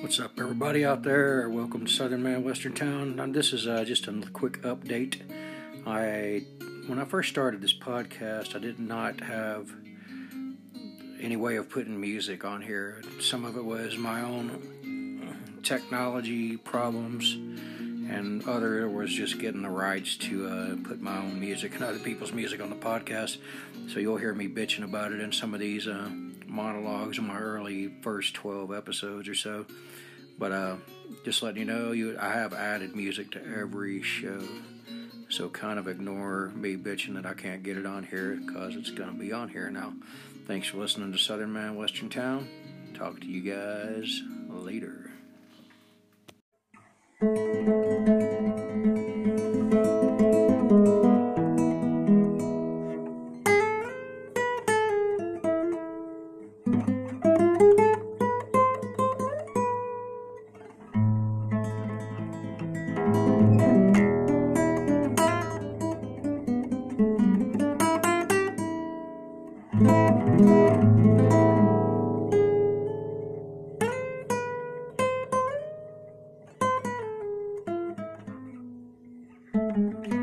What's up, everybody out there? Welcome to Southern Man Western Town. This is uh, just a quick update. I, when I first started this podcast, I did not have any way of putting music on here. Some of it was my own technology problems, and other was just getting the rights to uh, put my own music and other people's music on the podcast. So you'll hear me bitching about it in some of these. Uh, monologues in my early first 12 episodes or so. But uh, just letting you know, you I have added music to every show. So kind of ignore me bitching that I can't get it on here because it's going to be on here now. Thanks for listening to Southern Man Western Town. Talk to you guys later. Welcome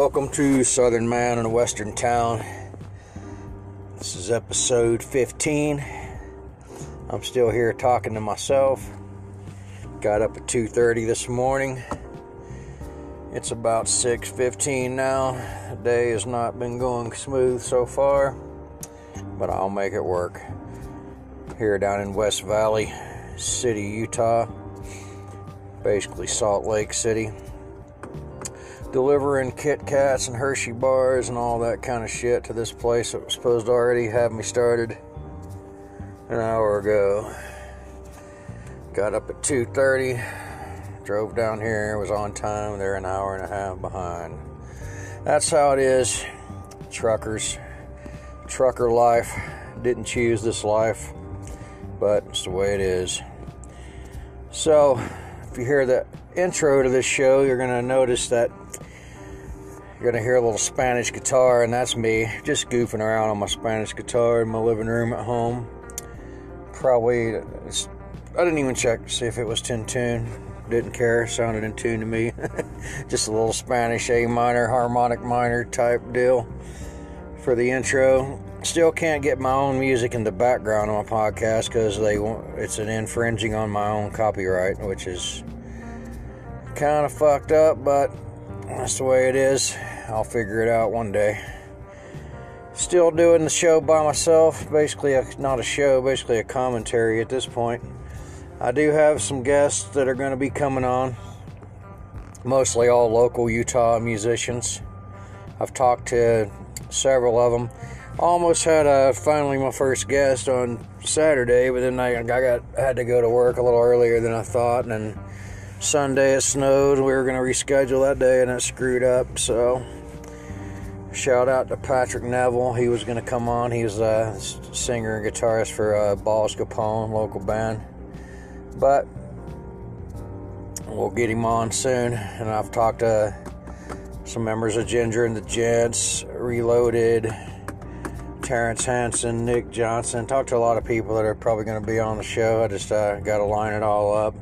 welcome to Southern Man in a Western Town. This is episode 15. I'm still here talking to myself. Got up at 2:30 this morning. It's about 6:15 now. The day has not been going smooth so far, but I'll make it work. Here down in West Valley City, Utah, basically Salt Lake City delivering Kit Kats and Hershey bars and all that kind of shit to this place that was supposed to already have me started an hour ago. Got up at 2:30, drove down here, was on time. They're an hour and a half behind. That's how it is. Truckers, trucker life. Didn't choose this life, but it's the way it is. So, if you hear the intro to this show, you're going to notice that you're going to hear a little Spanish guitar, and that's me just goofing around on my Spanish guitar in my living room at home. Probably, I didn't even check to see if it was in tune. Didn't care, sounded in tune to me. just a little Spanish A minor, harmonic minor type deal for the intro. Still can't get my own music in the background on my podcast because they want, it's an infringing on my own copyright, which is kind of fucked up, but that's the way it is. I'll figure it out one day. Still doing the show by myself. Basically, a, not a show, basically a commentary at this point. I do have some guests that are going to be coming on, mostly all local Utah musicians. I've talked to several of them. Almost had uh, finally my first guest on Saturday, but then I, I got had to go to work a little earlier than I thought, and then Sunday it snowed. We were going to reschedule that day, and it screwed up. So, shout out to Patrick Neville. He was going to come on. He's a singer and guitarist for uh, Balls Capone, local band. But we'll get him on soon. And I've talked to some members of Ginger and the Gents, Reloaded, Terrence Hanson, Nick Johnson. Talked to a lot of people that are probably going to be on the show. I just uh, got to line it all up.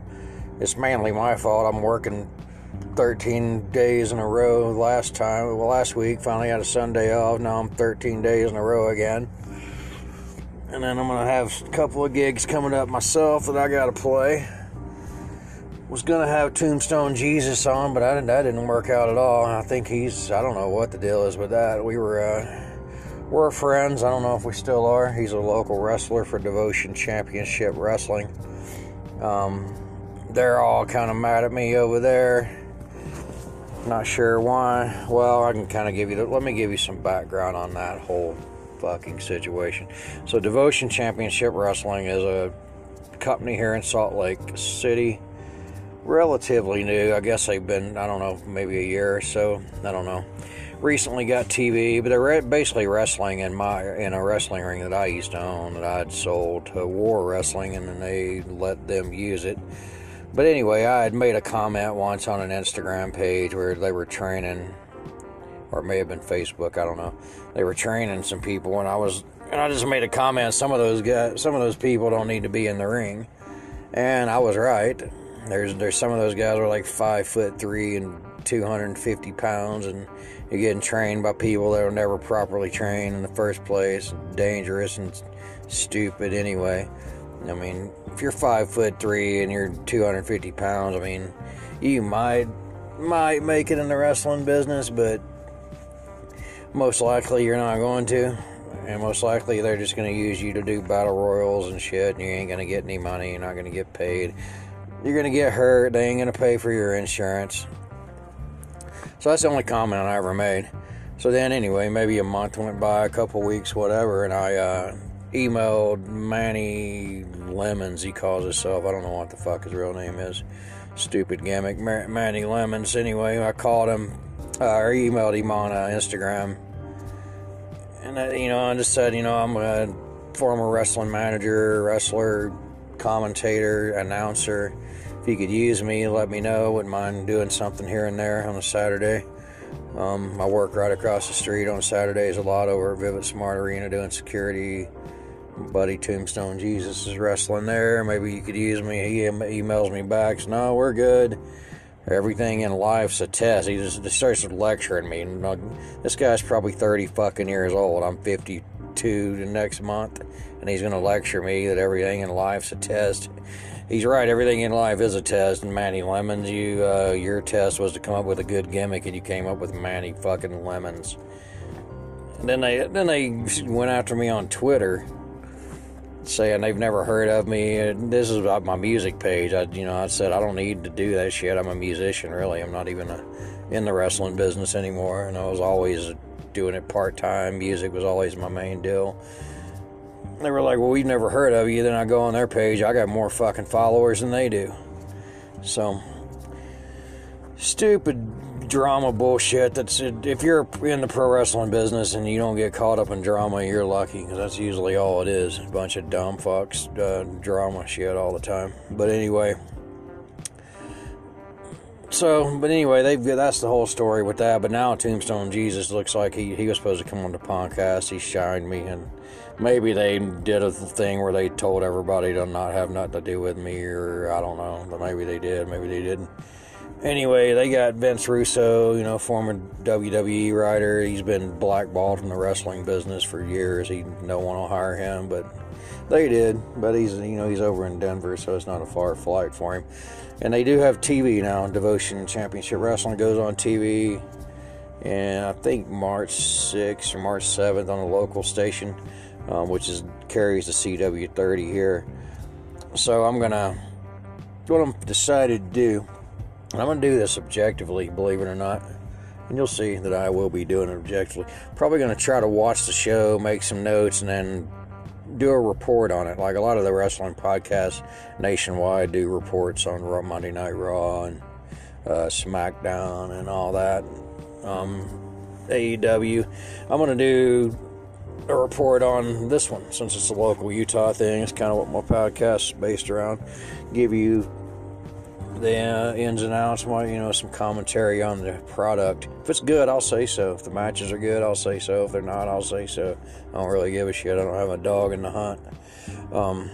It's mainly my fault. I'm working 13 days in a row last time. Well, last week, finally had a Sunday off. Now I'm 13 days in a row again. And then I'm going to have a couple of gigs coming up myself that I got to play. Was going to have Tombstone Jesus on, but I didn't, that didn't work out at all. I think he's, I don't know what the deal is with that. We were, uh, we're friends. I don't know if we still are. He's a local wrestler for Devotion Championship Wrestling. Um, they're all kind of mad at me over there not sure why. Well, I can kind of give you the, let me give you some background on that whole fucking situation. So, Devotion Championship Wrestling is a company here in Salt Lake City. Relatively new. I guess they've been, I don't know, maybe a year or so. I don't know. Recently got TV, but they're basically wrestling in my in a wrestling ring that I used to own that I'd sold to War Wrestling, and then they let them use it but anyway, I had made a comment once on an Instagram page where they were training, or it may have been Facebook, I don't know. They were training some people, and I was, and I just made a comment. Some of those guys, some of those people don't need to be in the ring, and I was right. There's, there's some of those guys are like five foot three and 250 pounds, and you're getting trained by people that were never properly trained in the first place, dangerous and stupid anyway. I mean, if you're five foot three and you're 250 pounds, I mean, you might might make it in the wrestling business, but most likely you're not going to. And most likely they're just going to use you to do battle royals and shit, and you ain't going to get any money. You're not going to get paid. You're going to get hurt. They ain't going to pay for your insurance. So that's the only comment I ever made. So then, anyway, maybe a month went by, a couple weeks, whatever, and I uh, emailed Manny Lemons, he calls himself. I don't know what the fuck his real name is. Stupid gimmick. Manny Lemons. Anyway, I called him uh, or emailed him on uh, Instagram. And, uh, you know, I just said, you know, I'm a former wrestling manager, wrestler, commentator, announcer. You could use me, let me know. Wouldn't mind doing something here and there on a Saturday. Um, I work right across the street on Saturdays a lot over at Vivint Smart Arena doing security, buddy Tombstone Jesus is wrestling there. Maybe you could use me. He emails me back. So, no, we're good. Everything in life's a test. He just, starts lecturing me. This guy's probably 30 fucking years old. I'm 52 the next month. And he's going to lecture me that everything in life's a test. He's right. Everything in life is a test. And Manny Lemons, you, uh, your test was to come up with a good gimmick, and you came up with Manny fucking Lemons. And then they, then they went after me on Twitter saying they've never heard of me. This is my music page. I, you know, I said I don't need to do that shit. I'm a musician, really. I'm not even a, in the wrestling business anymore, and I was always doing it part time. Music was always my main deal. They were like, "Well, we've never heard of you." Then I go on their page. I got more fucking followers than they do. So stupid drama bullshit. That's if you're in the pro wrestling business and you don't get caught up in drama, you're lucky because that's usually all it is. A bunch of dumb fucks, uh, drama shit all the time. But anyway. So, but anyway, they that's the whole story with that. But now Tombstone Jesus looks like he, he was supposed to come on the podcast. He shined me, and maybe they did a thing where they told everybody to not have nothing to do with me, or I don't know. But maybe they did, maybe they didn't anyway, they got Vince Russo, you know, former WWE writer. He's been blackballed from the wrestling business for years. He no one will hire him, but they did. But he's you know he's over in Denver, so it's not a far flight for him. And they do have TV now. Devotion Championship Wrestling goes on TV, and I think March 6th or March 7th on a local station, um, which is carries the CW30 here. So I'm gonna what I'm decided to do I'm to do this objectively, believe it or not. And you'll see that I will be doing it objectively. Probably going to try to watch the show, make some notes, and then do a report on it. Like a lot of the wrestling podcasts nationwide do reports on Raw, Monday Night Raw and uh, SmackDown and all that. Um, AEW. I'm going to do a report on this one since it's a local Utah thing. It's kind of what my podcast is based around. Give you the uh, ins and outs, you know, some commentary on the product. If it's good, I'll say so. If the matches are good, I'll say so. If they're not, I'll say so. I don't really give a shit. I don't have a dog in the hunt. Um,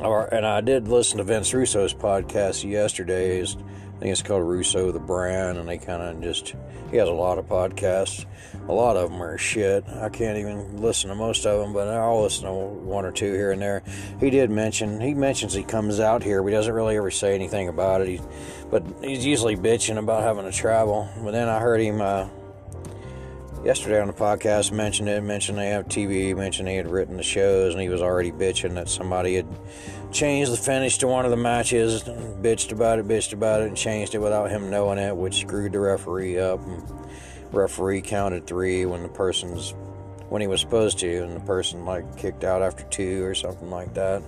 or, and I did listen to Vince Russo's podcast yesterday. His, I think it's called Russo the Brand, and they kind of just he has a lot of podcasts. A lot of them are shit. I can't even listen to most of them, but I'll listen to one or two here and there. He did mention he mentions he comes out here, but he doesn't really ever say anything about it. He, but he's usually bitching about having to travel. But then I heard him uh, yesterday on the podcast mention it, mentioned they have TV, mentioned he had written the shows, and he was already bitching that somebody had changed the finish to one of the matches, bitched about it, bitched about it, and changed it without him knowing it, which screwed the referee up. And referee counted three when the person's when he was supposed to, and the person like kicked out after two or something like that.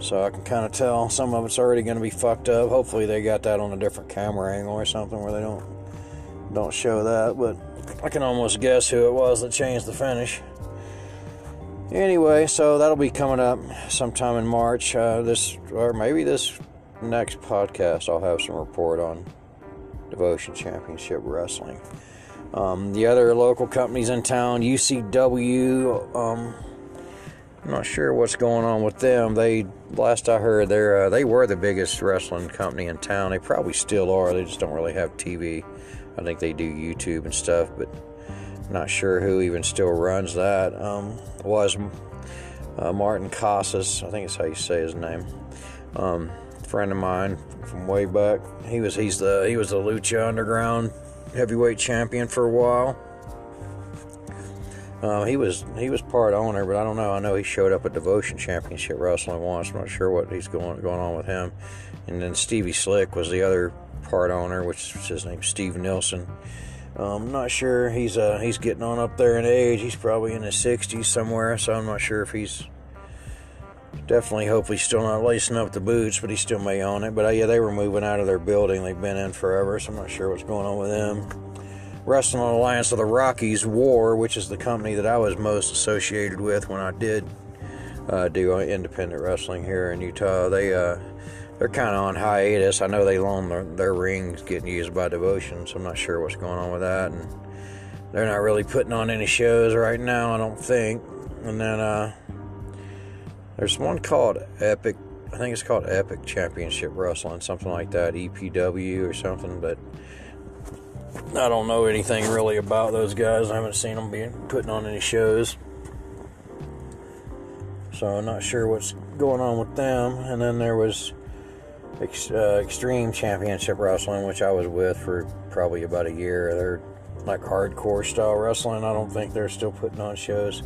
So I can kind of tell some of it's already going to be fucked up. Hopefully they got that on a different camera angle or something where they don't don't show that, but I can almost guess who it was that changed the finish. Anyway, so that'll be coming up sometime in March. Uh, this or maybe this next podcast, I'll have some report on Devotion Championship Wrestling. Um, the other local companies in town, UCW. Um, I'm not sure what's going on with them. They, last I heard, they uh, they were the biggest wrestling company in town. They probably still are. They just don't really have TV. I think they do YouTube and stuff, but not sure who even still runs that. Um, was uh, Martin Casas, I think it's how you say his name. Um, friend of mine from way back. He was he's the he was the Lucha Underground heavyweight champion for a while. Uh, he was he was part owner, but I don't know. I know he showed up at Devotion Championship Wrestling once. I'm not sure what he's going going on with him. And then Stevie Slick was the other part owner, which is his name, Steve Nilsson. Um, I'm not sure. He's uh, he's getting on up there in age. He's probably in his 60s somewhere, so I'm not sure if he's definitely. Hopefully, still not lacing up the boots, but he still may own it. But uh, yeah, they were moving out of their building. They've been in forever, so I'm not sure what's going on with them. Wrestling Alliance of the Rockies War, which is the company that I was most associated with when I did uh, do independent wrestling here in Utah. They uh, they're kind of on hiatus. I know they loan their, their, rings getting used by Devotion, so I'm not sure what's going on with that. And they're not really putting on any shows right now, I don't think. And then uh, there's one called Epic. I think it's called Epic Championship Wrestling, something like that, EPW or something. But I don't know anything really about those guys. I haven't seen them being putting on any shows. So I'm not sure what's going on with them. And then there was uh, Extreme Championship Wrestling, which I was with for probably about a year. They're like hardcore style wrestling. I don't think they're still putting on shows.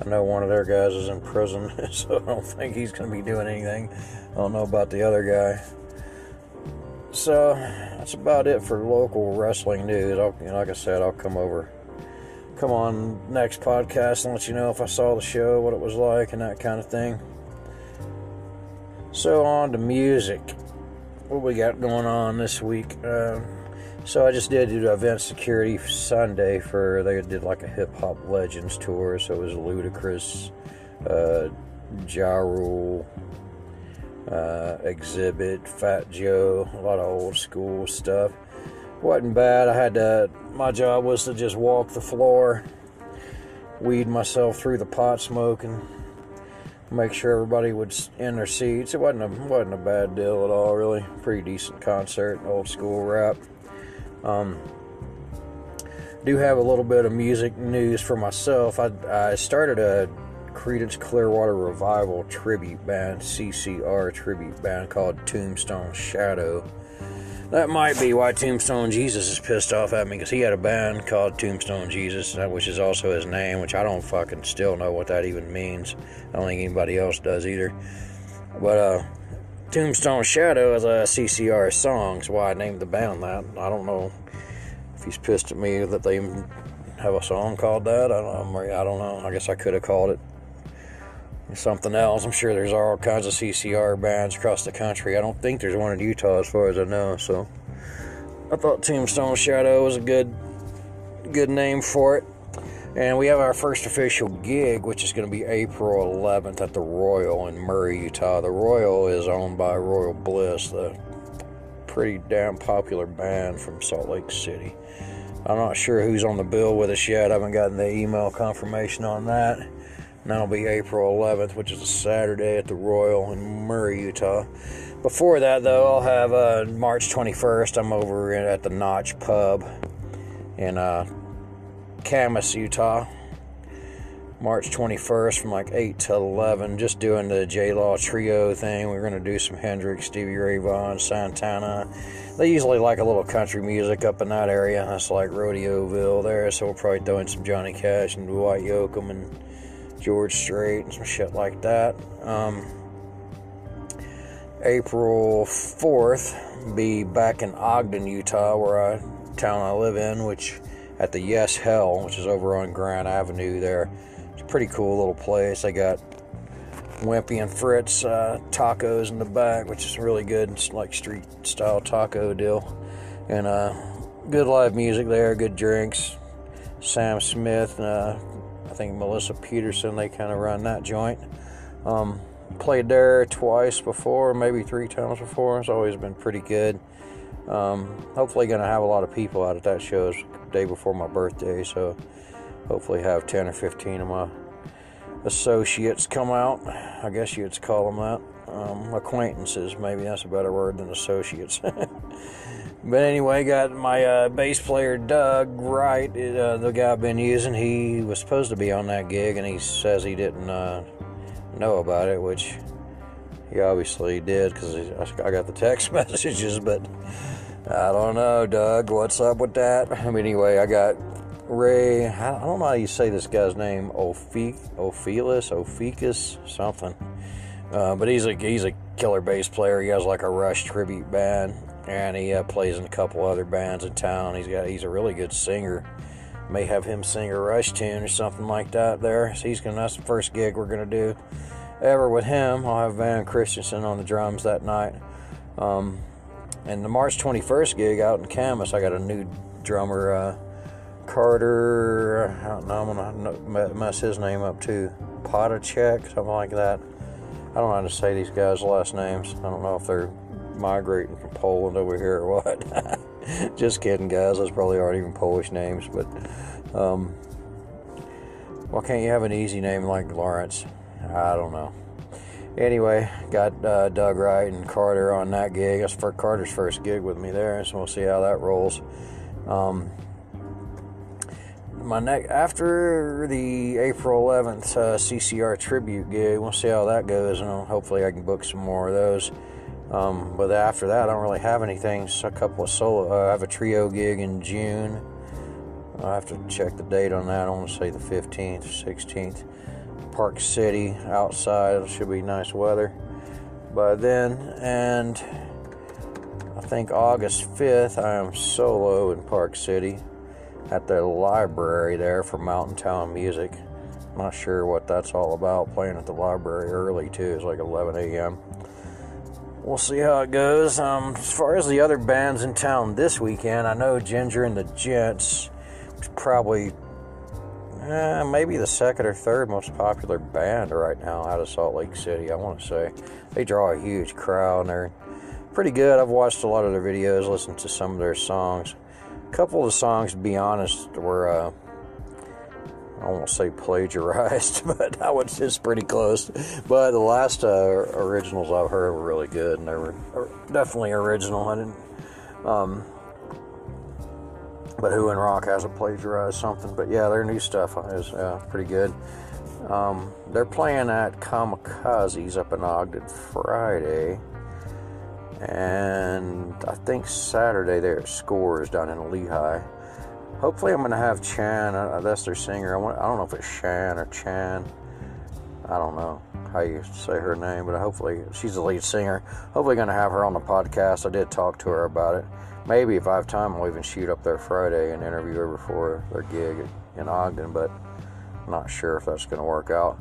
I know one of their guys is in prison, so I don't think he's going to be doing anything. I don't know about the other guy. So that's about it for local wrestling news. I'll, you know, like I said, I'll come over, come on next podcast and let you know if I saw the show, what it was like, and that kind of thing. So on to music. What we got going on this week? Uh, so I just did event security Sunday for they did like a hip hop legends tour. So it was Ludacris, uh, Ja Rule, uh, Xzibit, Fat Joe, a lot of old school stuff. wasn't bad. I had to. My job was to just walk the floor, weed myself through the pot smoking make sure everybody was in their seats. It wasn't a wasn't a bad deal at all, really. Pretty decent concert, old school rap. Um, do have a little bit of music news for myself. I, I started a Creedence Clearwater Revival tribute band, CCR tribute band called Tombstone Shadow. That might be why Tombstone Jesus is pissed off at me because he had a band called Tombstone Jesus, which is also his name, which I don't fucking still know what that even means. I don't think anybody else does either. But uh, Tombstone Shadow is a CCR song, so why I named the band that. I don't know if he's pissed at me that they have a song called that. I don't. I don't know. I guess I could have called it something else. I'm sure there's all kinds of CCR bands across the country. I don't think there's one in Utah as far as I know. So I thought Tombstone Shadow was a good good name for it. And we have our first official gig, which is going to be April 11th at the Royal in Murray, Utah. The Royal is owned by Royal Bliss, the pretty damn popular band from Salt Lake City. I'm not sure who's on the bill with us yet. I haven't gotten the email confirmation on that. And that'll be April 11th, which is a Saturday at the Royal in Murray, Utah. Before that, though, I'll have uh, March 21st. I'm over at the Notch Pub in uh, Kamas, Utah. March 21st from like 8 to 11, just doing the J Law Trio thing. We're going to do some Hendrix, Stevie Ray Vaughan, Santana. They usually like a little country music up in that area. That's like Rodeoville there, so we'll probably throw in some Johnny Cash and Dwight Yoakam and George Strait and some shit like that. Um, April 4th, be back in Ogden, Utah, where I town I live in, which at the Yes Hell, which is over on Grant Avenue there It's a pretty cool little place. They got Wimpy and Fritz uh, tacos in the back, which is really good. It's like street style taco deal. And uh, good live music there, good drinks. Sam Smith, uh, I think Melissa Peterson, they kind of run that joint. Um, played there twice before, maybe three times before. It's always been pretty good. Um, hopefully, going to have a lot of people out at that show. It's day before my birthday, so hopefully have 10 or 15 of my associates come out. I guess you'd call them that. Um, acquaintances, maybe that's a better word than associates. but anyway, got my uh, bass player Doug Wright, uh, the guy I've been using. He was supposed to be on that gig, and he says he didn't uh, know about it, which he obviously did because I got the text messages. But I don't know, Doug. What's up with that? I mean, anyway, I got Ray, I don't know how you say this guy's name, Ophi, Ophelis, Ophikus, something. Uh, but he's a he's a killer bass player. He has like a Rush tribute band, and he uh, plays in a couple other bands in town. He's got he's a really good singer. May have him sing a Rush tune or something like that. There, so he's gonna that's the first gig we're gonna do ever with him. I'll have Van Christensen on the drums that night. Um, and the March 21st gig out in Kamas, I got a new drummer. Uh, Carter, I don't know, I'm gonna mess his name up too. Potachek, something like that. I don't know how to say these guys' last names. I don't know if they're migrating from Poland over here or what. Just kidding, guys. Those probably aren't even Polish names, but um, why can't you have an easy name like Lawrence? I don't know. Anyway, got uh, Doug Wright and Carter on that gig. That's for Carter's first gig with me there, so we'll see how that rolls. Um, my next after the April 11th uh, CCR tribute gig, we'll see how that goes, and hopefully I can book some more of those. Um, but after that, I don't really have anything. A couple of solo. Uh, I have a trio gig in June. I have to check the date on that. I want to say the 15th or 16th. Park City outside. It should be nice weather by then. And I think August 5th, I am solo in Park City at the library there for Mountain Town Music. Not sure what that's all about. Playing at the library early too. It's like 11 a.m. We'll see how it goes. Um, as far as the other bands in town this weekend, I know Ginger and the Gents probably eh, maybe the second or third most popular band right now out of Salt Lake City. I want to say they draw a huge crowd and they're pretty good. I've watched a lot of their videos, listened to some of their songs. A couple of the songs, to be honest, were uh, I won't say plagiarized, but I was just pretty close. But the last uh, originals I've heard were really good, and they were definitely original. I didn't. Um, but Who in Rock hasn't plagiarized something. But yeah, their new stuff is uh, pretty good. Um, they're playing at Kamikazes up in Ogden Friday and I think Saturday they're at Scores down in Lehi. Hopefully, I'm going to have Chan. Uh, that's their singer. I, want, I don't know if it's Shan or Chan. I don't know how you say her name, but hopefully she's the lead singer. Hopefully, going to have her on the podcast. I did talk to her about it. Maybe if I have time, I'll even shoot up there Friday and interview her before their gig in Ogden, but I'm not sure if that's going to work out.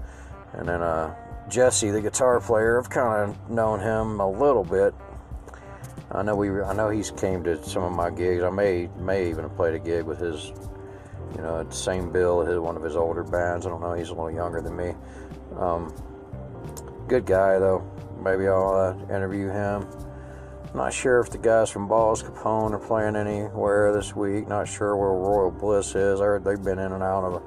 And then uh, Jesse, the guitar player, I've kind of known him a little bit I know we. I know he's came to some of my gigs. I may may even have played a gig with his, you know, same bill his one of his older bands. I don't know. He's a little younger than me. Um, good guy though. Maybe I'll uh, interview him. Not sure if the guys from Balls Capone are playing anywhere this week. Not sure where Royal Bliss is. I heard they've been in and out of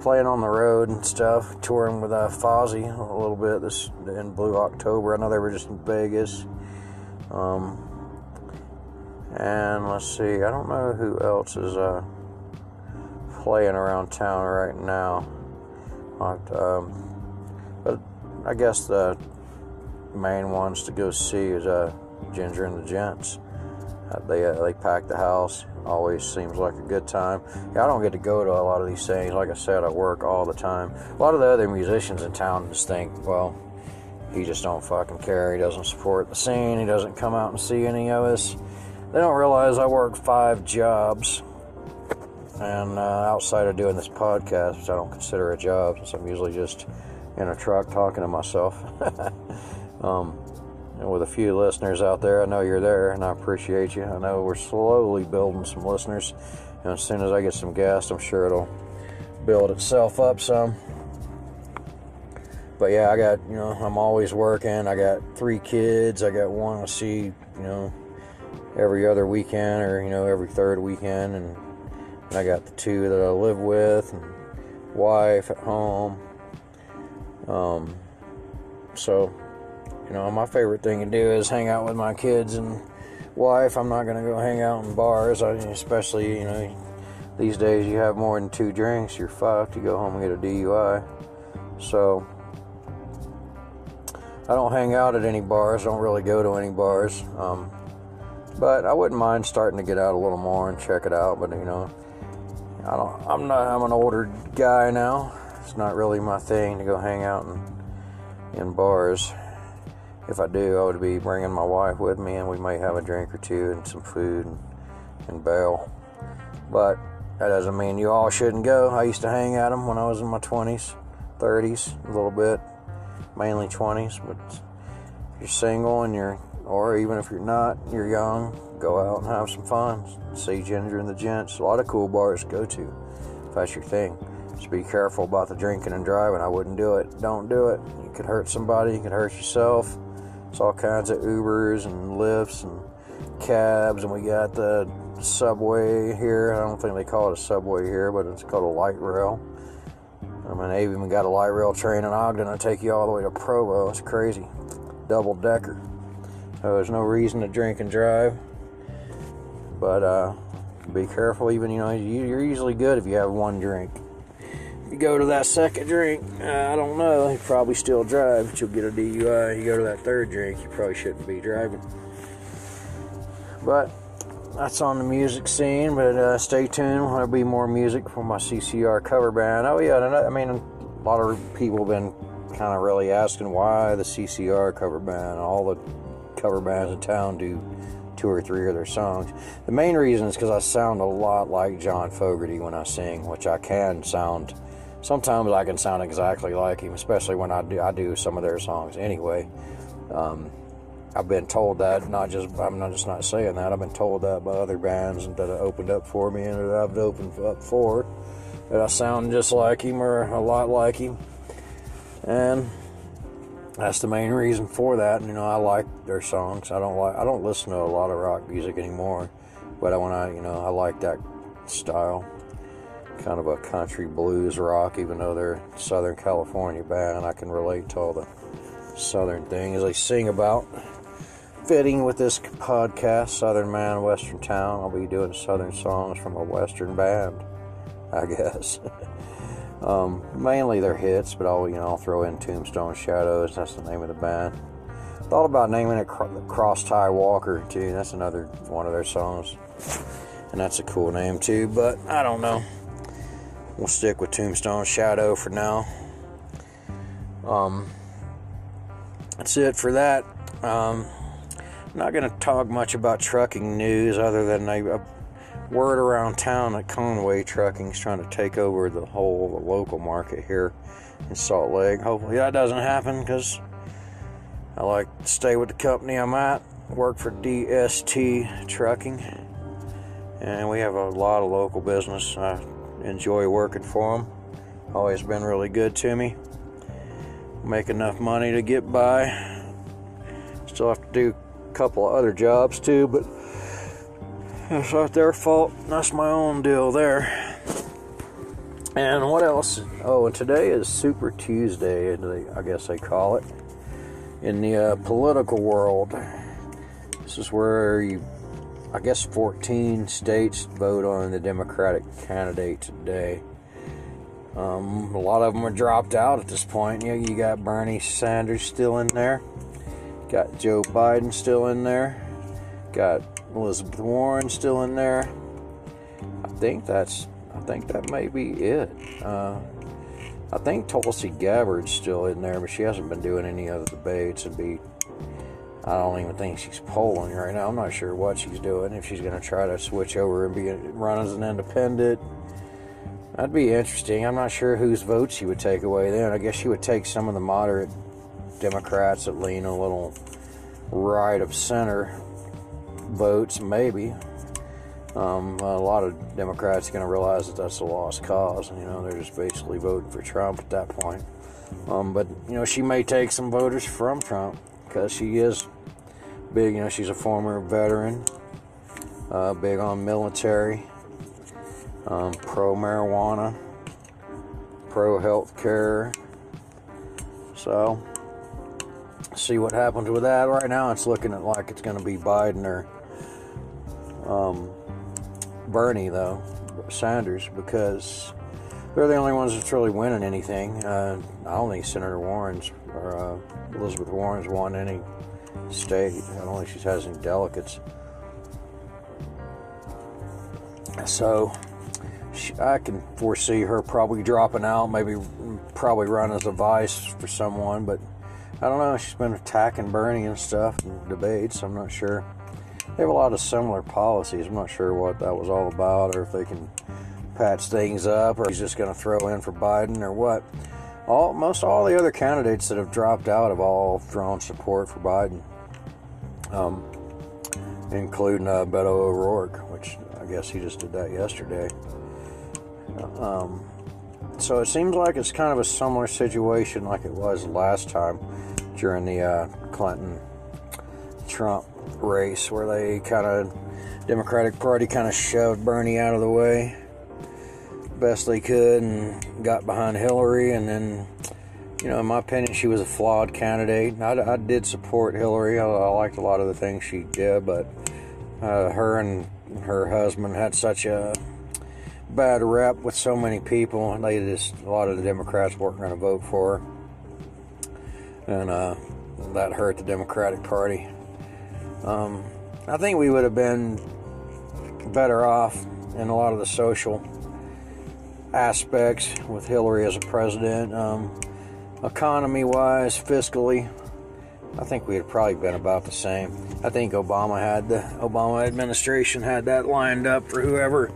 playing on the road and stuff, touring with uh, Fozzy a little bit this in Blue October. I know they were just in Vegas. Um, and let's see, I don't know who else is uh, playing around town right now. Um, but I guess the main ones to go see is uh, Ginger and the Gents. Uh, they uh, they pack the house. Always seems like a good time. Yeah, I don't get to go to a lot of these things. Like I said, I work all the time. A lot of the other musicians in town just think, well, he just don't fucking care. He doesn't support the scene. He doesn't come out and see any of us. They don't realize I work five jobs. And uh, outside of doing this podcast, which I don't consider a job, since I'm usually just in a truck talking to myself. um, and with a few listeners out there, I know you're there, and I appreciate you. I know we're slowly building some listeners, and as soon as I get some guests, I'm sure it'll build itself up some. But yeah, I got you know I'm always working. I got three kids. I got one I see you know every other weekend or you know every third weekend, and I got the two that I live with, and wife at home. Um, so you know, my favorite thing to do is hang out with my kids and wife. I'm not going to go hang out in bars, I, especially, you know, these days you have more than two drinks, you're fucked. You go home and get a DUI. So, I don't hang out at any bars, don't really go to any bars. Um, but I wouldn't mind starting to get out a little more and check it out. But, you know, I don't, I'm not, I'm an older guy now. It's not really my thing to go hang out in, in bars if I do, I would be bringing my wife with me, and we may have a drink or two and some food and, and bail. But that doesn't mean you all shouldn't go. I used to hang at them when I was in my 20s, 30s, a little bit, mainly 20s. But if you're single and you're, or even if you're not, you're young, go out and have some fun. See Ginger and the Gents. A lot of cool bars to go to if that's your thing. Just be careful about the drinking and driving. I wouldn't do it. Don't do it. You could hurt somebody, you could hurt yourself it's all kinds of Ubers and Lyfts and cabs, and we got the subway here. I don't think they call it a subway here, but it's called a light rail. I mean, they even got a light rail train in Ogden to take you all the way to Provo. It's crazy. Double decker. So there's no reason to drink and drive. But uh, be careful, even, you know, you're usually good if you have one drink you go to that second drink, uh, I don't know, you probably still drive, but you'll get a DUI. You go to that third drink, you probably shouldn't be driving. But that's on the music scene, but uh, stay tuned. There'll be more music from my CCR cover band. Oh, yeah, I mean, a lot of people have been kind of really asking why the CCR cover band. All the cover bands in town do two or three of their songs. The main reason is because I sound a lot like John Fogerty when I sing, which I can sound sometimes I can sound exactly like him, especially when I do I do some of their songs. Anyway, um, I've been told that. Not just I'm not just not saying that. I've been told that by other bands that have opened up for me and that I've opened up for that I sound just like him or a lot like him, and that's the main reason for that. And, you know, I like their songs. I don't like I don't listen to a lot of rock music anymore, but when I you know I like that style kind of a country blues rock, even though they're Southern California band. I can relate to all the Southern things they sing about. Fitting with this podcast, Southern Man, Western Town, I'll be doing Southern songs from a Western band, I guess. um, mainly their hits, but I'll you know I'll throw in Tombstone Shadows. That's the name of the band. Thought about naming it Cross Tie Walker too. That's another one of their songs, and that's a cool name too. But I don't know. We'll stick with Tombstone Shadow for now. Um, that's it for that. Um, I'm not going to talk much about trucking news other than a, a, word around town that Conway Trucking is trying to take over the whole local market here in Salt Lake. Hopefully that doesn't happen because I like to stay with the company I'm at. Work for DST Trucking, and we have a lot of local business. I enjoy working for them. Always been really good to me. Make enough money to get by. Still have to do a couple of other jobs too, but that's not their fault. That's my own deal there. And what else? Oh, and today is Super Tuesday, I guess they call it in the uh, political world. This is where you, I guess, 14 states vote on the Democratic candidate today. Um, a lot of them are dropped out at this point. You, you got Bernie Sanders still in there, got Joe Biden still in there, got Elizabeth Warren still in there. I think that's, I think that may be it. Uh, I think Tulsi Gabbard's still in there, but she hasn't been doing any other debates and be. I don't even think she's polling right now. I'm not sure what she's doing. If she's going to try to switch over and be run as an independent, that'd be interesting. I'm not sure whose votes she would take away then. I guess she would take some of the moderate Democrats that lean a little right of center votes, maybe. Um, a lot of Democrats are going to realize that that's a lost cause. You know, they're just basically voting for Trump at that point. Um, but you know, she may take some voters from Trump because she is big. You know, she's a former veteran, uh, big on military, um, pro marijuana, pro health care. So, see what happens with that. Right now, it's looking like it's going to be Biden or. Um, Bernie, though, Sanders, because they're the only ones that's really winning anything. Uh, I don't think Senator Warren's or uh, Elizabeth Warren's won any state. I don't think she has any delegates. So she, I can foresee her probably dropping out, maybe probably run as a vice for someone, but I don't know. She's been attacking Bernie and stuff in debates. I'm not sure they have a lot of similar policies. I'm not sure what that was all about, or if they can patch things up, or he's just going to throw in for Biden, or what. All most all the other candidates that have dropped out have all thrown support for Biden, um, including uh, Beto O'Rourke, which I guess he just did that yesterday. Um, so it seems like it's kind of a similar situation like it was last time during the uh, Clinton Trump race where they kind of Democratic Party kind of shoved Bernie out of the way best they could and got behind Hillary. And then you know in my opinion she was a flawed candidate. I, I did support Hillary. I, I, liked a lot of the things she did but uh, her and her husband had such a bad rep with so many people. They just a lot of the Democrats weren't going to vote for her. And uh, that hurt the Democratic Party. Um, I think we would have been better off in a lot of the social aspects with Hillary as a president. Um, economy wise, fiscally, I think we had probably been about the same. I think Obama had the Obama administration had that lined up for whoever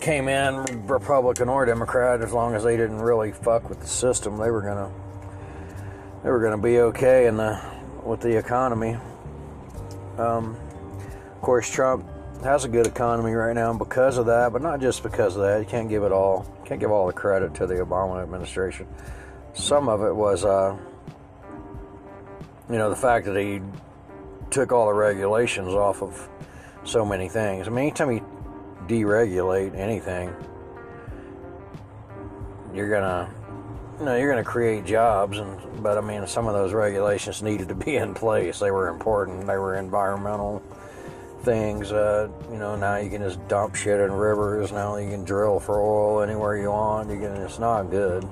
came in, Republican or Democrat, as long as they didn't really fuck with the system, they were gonna they were gonna be okay in the with the economy. Um, of course, Trump has a good economy right now because of that, but not just because of that. You can't give it all. Can't give all the credit to the Obama administration. Some of it was, uh, you know, the fact that he took all the regulations off of so many things. I mean, anytime you deregulate anything, you're gonna you know, you're to create jobs, and but I mean, some of those regulations needed to be in place. They were important. They were environmental things. Uh, you know, now you can just dump shit in rivers. Now you can drill for oil anywhere you want. You can. It's not good.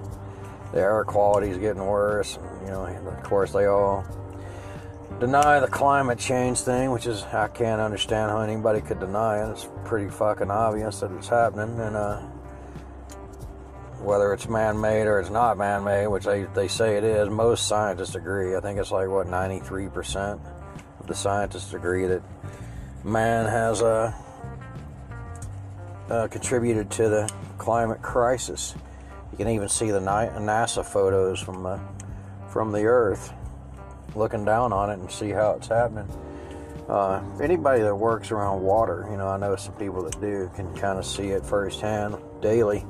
The air quality is getting worse. You know, of course, they all deny the climate change thing, which is I can't understand how anybody could deny it. It's pretty fucking obvious that it's happening, and uh, whether it's man-made or it's not man-made, which they, they say it is, most scientists agree. I think it's like what 93% of the scientists agree that man has uh, uh, contributed to the climate crisis. You can even see the NASA photos from the from the Earth, looking down on it and see how it's happening. Uh, anybody that works around water, you know, I know some people that do, can kind of see it firsthand daily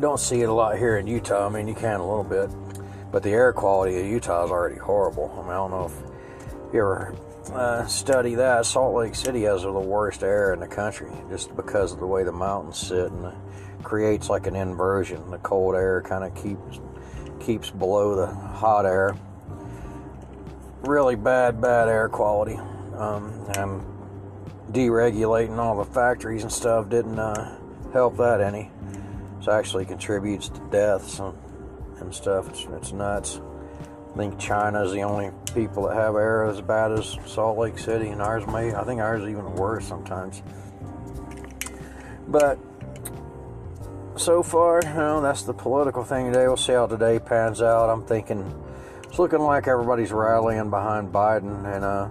don't see it a lot here in Utah. I mean, you can a little bit, but the air quality of Utah is already horrible. I mean, I don't know if you ever uh, study that, Salt Lake City has the worst air in the country just because of the way the mountains sit and it creates like an inversion. The cold air kind of keeps keeps below the hot air. Really bad, bad air quality. Um, and deregulating all the factories and stuff didn't uh, help that any. It actually contributes to deaths and, and stuff. It's, it's nuts. I think China's the only people that have air as bad as Salt Lake City, and ours may. I think ours is even worse sometimes. But so far, you know, that's the political thing today. We'll see how today pans out. I'm thinking it's looking like everybody's rallying behind Biden, and uh,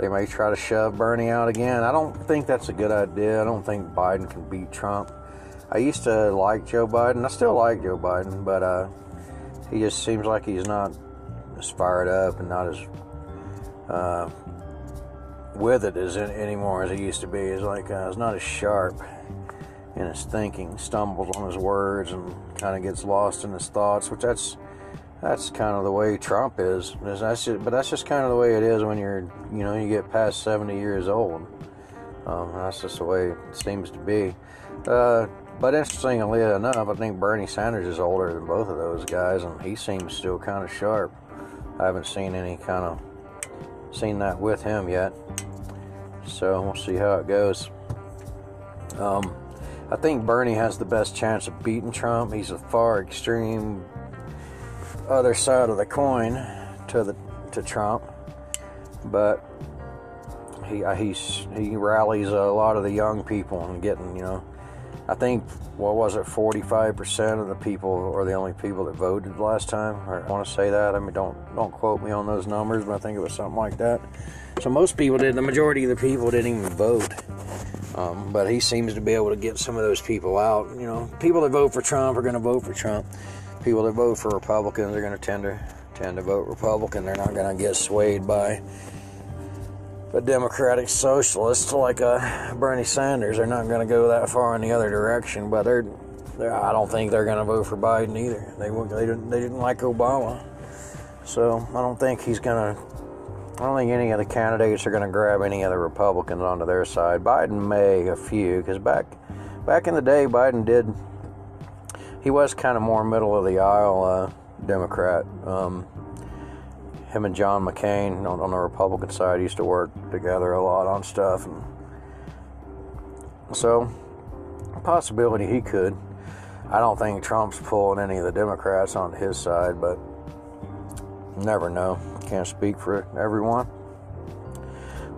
they may try to shove Bernie out again. I don't think that's a good idea. I don't think Biden can beat Trump. I used to like Joe Biden. I still like Joe Biden, but uh, he just seems like he's not as fired up and not as uh, with it as anymore as he used to be. He's like uh, he's not as sharp in his thinking, stumbles on his words, and kind of gets lost in his thoughts. Which that's that's kind of the way Trump is. That's just, but that's just kind of the way it is when you're you know you get past 70 years old. Um, that's just the way it seems to be. Uh, but interestingly enough, I think Bernie Sanders is older than both of those guys, and he seems still kind of sharp. I haven't seen any kind of seen that with him yet. So we'll see how it goes. Um, I think Bernie has the best chance of beating Trump. He's a far extreme other side of the coin to the to Trump, but he uh, he's he rallies a lot of the young people and getting you know I think what was it, 45% of the people are the only people that voted last time. I want to say that. I mean, don't don't quote me on those numbers, but I think it was something like that. So most people did. The majority of the people didn't even vote. Um, but he seems to be able to get some of those people out. You know, people that vote for Trump are going to vote for Trump. People that vote for Republicans are going to tend to tend to vote Republican. They're not going to get swayed by a Democratic socialist like a Bernie Sanders. They're not going to go that far in the other direction, but they're, they're I don't think they're going to vote for Biden either. They they didn't they didn't like Obama, so I don't think he's going to. I don't think any of the candidates are going to grab any of the Republicans onto their side. Biden may a few because back back in the day, Biden did. He was kind of more middle of the aisle uh, Democrat. Um, him and John McCain on, on the Republican side used to work together a lot on stuff, and so possibility he could. I don't think Trump's pulling any of the Democrats on his side, but never know. Can't speak for everyone.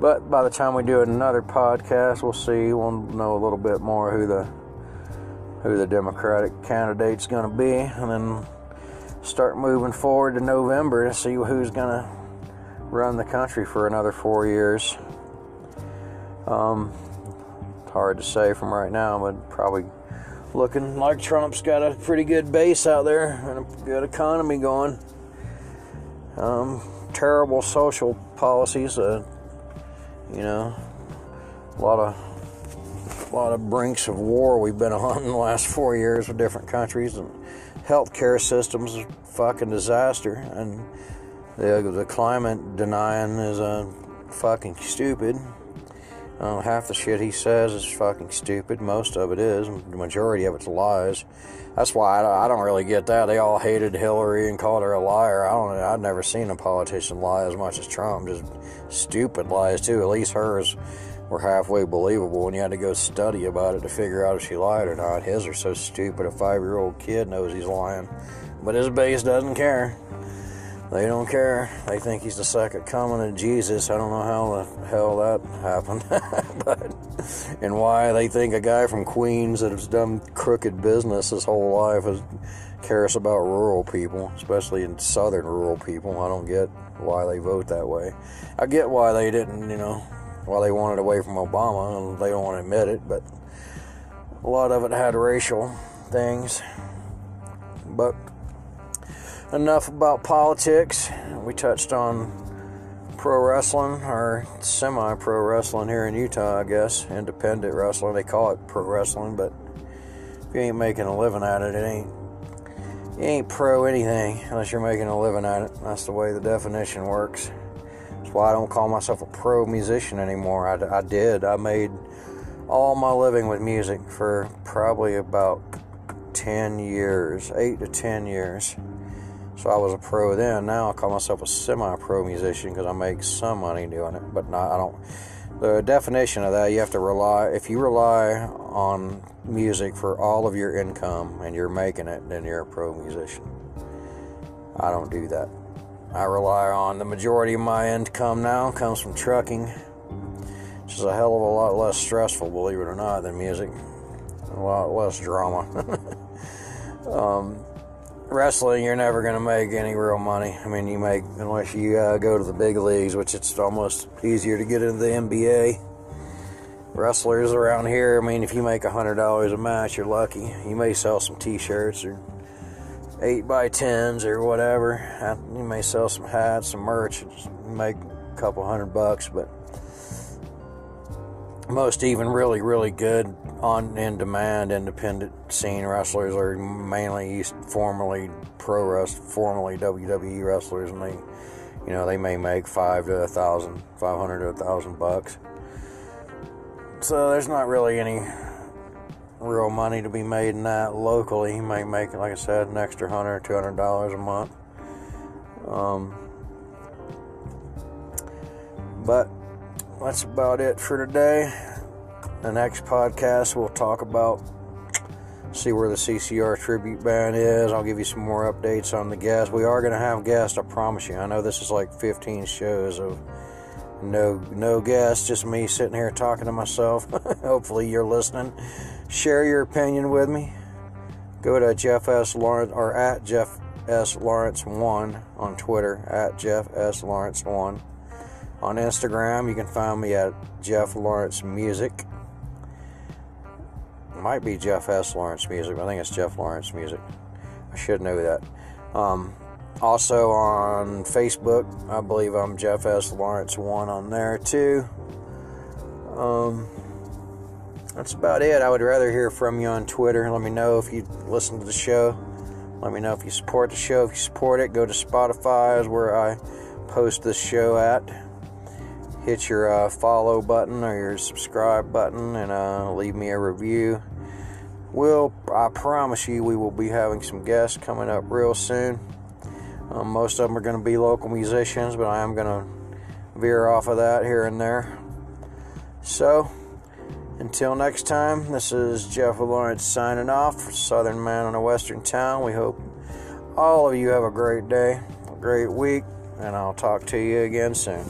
But by the time we do another podcast, we'll see. We'll know a little bit more who the who the Democratic candidate's going to be, and then start moving forward to November to see who's going to run the country for another four years. Um, hard to say from right now, but probably looking like Trump's got a pretty good base out there and a good economy going. Um, terrible social policies, uh, you know, a lot of a lot of brinks of war we've been on in the last four years with different countries and healthcare system's a fucking disaster, and the the climate denying is a uh, fucking stupid. Uh, half the shit he says is fucking stupid. Most of it is. The majority of it's lies. That's why I, I don't really get that. They all hated Hillary and called her a liar. I don't. I've never seen a politician lie as much as Trump. Just stupid lies too. At least hers were halfway believable, and you had to go study about it to figure out if she lied or not. His are so stupid, a five year old kid knows he's lying. But his base doesn't care. They don't care. They think he's the second coming of Jesus. I don't know how the hell that happened. but, and why they think a guy from Queens that has done crooked business his whole life is, cares about rural people, especially in southern rural people. I don't get why they vote that way. I get why they didn't, you know, well, they wanted away from Obama, and they don't want to admit it, but a lot of it had racial things. But enough about politics. We touched on pro wrestling, or semi pro wrestling here in Utah, I guess. Independent wrestling. They call it pro wrestling, but if you ain't making a living at it, it ain't. You ain't pro anything unless you're making a living at it. That's the way the definition works why I don't call myself a pro musician anymore. I, I did. I made all my living with music for probably about 10 years, 8 to 10 years. So I was a pro then. Now I call myself a semi-pro musician because I make some money doing it, but not. I don't. The definition of that, you have to rely. If you rely on music for all of your income and you're making it, then you're a pro musician. I don't do that. I rely on the majority of my income now comes from trucking, which is a hell of a lot less stressful, believe it or not, than music. A lot less drama. um, wrestling, you're never going to make any real money. I mean, you make, unless you uh, go to the big leagues, which it's almost easier to get into the NBA. Wrestlers around here, I mean, if you make $100 a match, you're lucky. You may sell some t shirts or 8 by 10s or whatever. You may sell some hats, some merch, make a couple hundred bucks, but most even really, really good on in demand independent scene wrestlers are mainly formerly pro wrestling, formerly WWE wrestlers, and they, you know, they may make five to a thousand, five hundred to a thousand bucks. So there's not really any real money to be made in that locally. You might make, like I said, an extra hundred two hundred dollars a month. Um, but that's about it for today. The next podcast we'll talk about see where the CCR tribute band is. I'll give you some more updates on the guests. We are going to have guests, I promise you. I know this is like 15 shows of no no guests, just me sitting here talking to myself. Hopefully you're listening. Share your opinion with me. Go to Jeff S. Lawrence or at Jeff S. Lawrence one on Twitter at Jeff S. Lawrence one. On Instagram, you can find me at Jeff Lawrence Music. Might be Jeff S. Lawrence Music, I think it's Jeff Lawrence Music. I should know that. Um, also on Facebook, I believe I'm Jeff S. Lawrence one on there too. Um, that's about it. I would rather hear from you on Twitter. Let me know if you listen to the show. Let me know if you support the show. If you support it, go to Spotify, is where I post this show at hit your uh, follow button or your subscribe button and uh, leave me a review. Will I promise you we will be having some guests coming up real soon. Um, most of them are going to be local musicians, but I am going to veer off of that here and there. So, until next time, this is Jeff Lawrence signing off, for Southern Man in a Western Town. We hope all of you have a great day, a great week, and I'll talk to you again soon.